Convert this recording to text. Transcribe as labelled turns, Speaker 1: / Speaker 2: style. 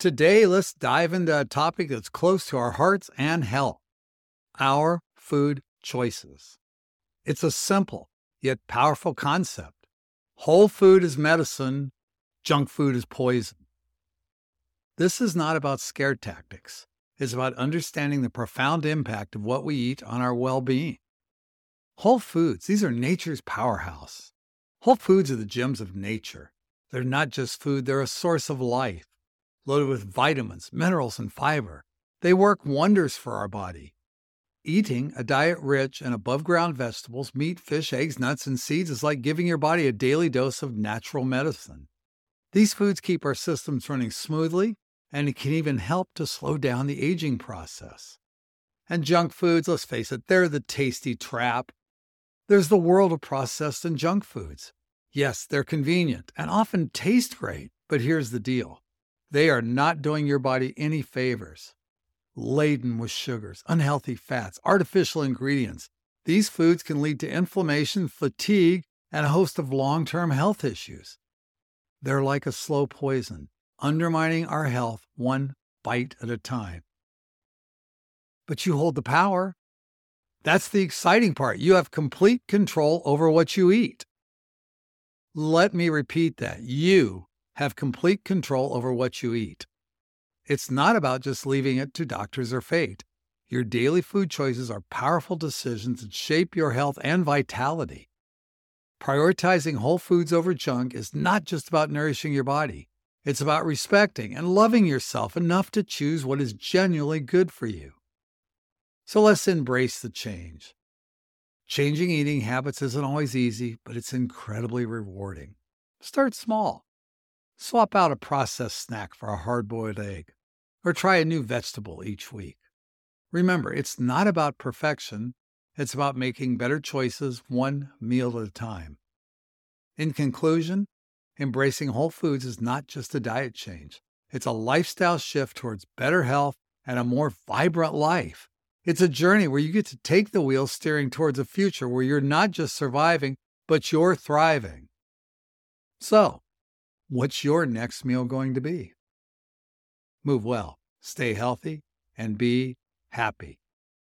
Speaker 1: Today, let's dive into a topic that's close to our hearts and health our food choices. It's a simple yet powerful concept. Whole food is medicine, junk food is poison. This is not about scare tactics. It's about understanding the profound impact of what we eat on our well being. Whole foods, these are nature's powerhouse. Whole foods are the gems of nature. They're not just food, they're a source of life, loaded with vitamins, minerals, and fiber. They work wonders for our body. Eating a diet rich in above ground vegetables, meat, fish, eggs, nuts, and seeds is like giving your body a daily dose of natural medicine. These foods keep our systems running smoothly, and it can even help to slow down the aging process. And junk foods, let's face it, they're the tasty trap. There's the world of processed and junk foods. Yes, they're convenient and often taste great, but here's the deal they are not doing your body any favors. Laden with sugars, unhealthy fats, artificial ingredients, these foods can lead to inflammation, fatigue, and a host of long term health issues. They're like a slow poison, undermining our health one bite at a time. But you hold the power. That's the exciting part. You have complete control over what you eat. Let me repeat that. You have complete control over what you eat. It's not about just leaving it to doctors or fate. Your daily food choices are powerful decisions that shape your health and vitality. Prioritizing whole foods over junk is not just about nourishing your body, it's about respecting and loving yourself enough to choose what is genuinely good for you. So let's embrace the change. Changing eating habits isn't always easy, but it's incredibly rewarding. Start small. Swap out a processed snack for a hard boiled egg, or try a new vegetable each week. Remember, it's not about perfection, it's about making better choices one meal at a time. In conclusion, embracing whole foods is not just a diet change, it's a lifestyle shift towards better health and a more vibrant life. It's a journey where you get to take the wheel steering towards a future where you're not just surviving, but you're thriving. So, what's your next meal going to be? Move well, stay healthy, and be happy.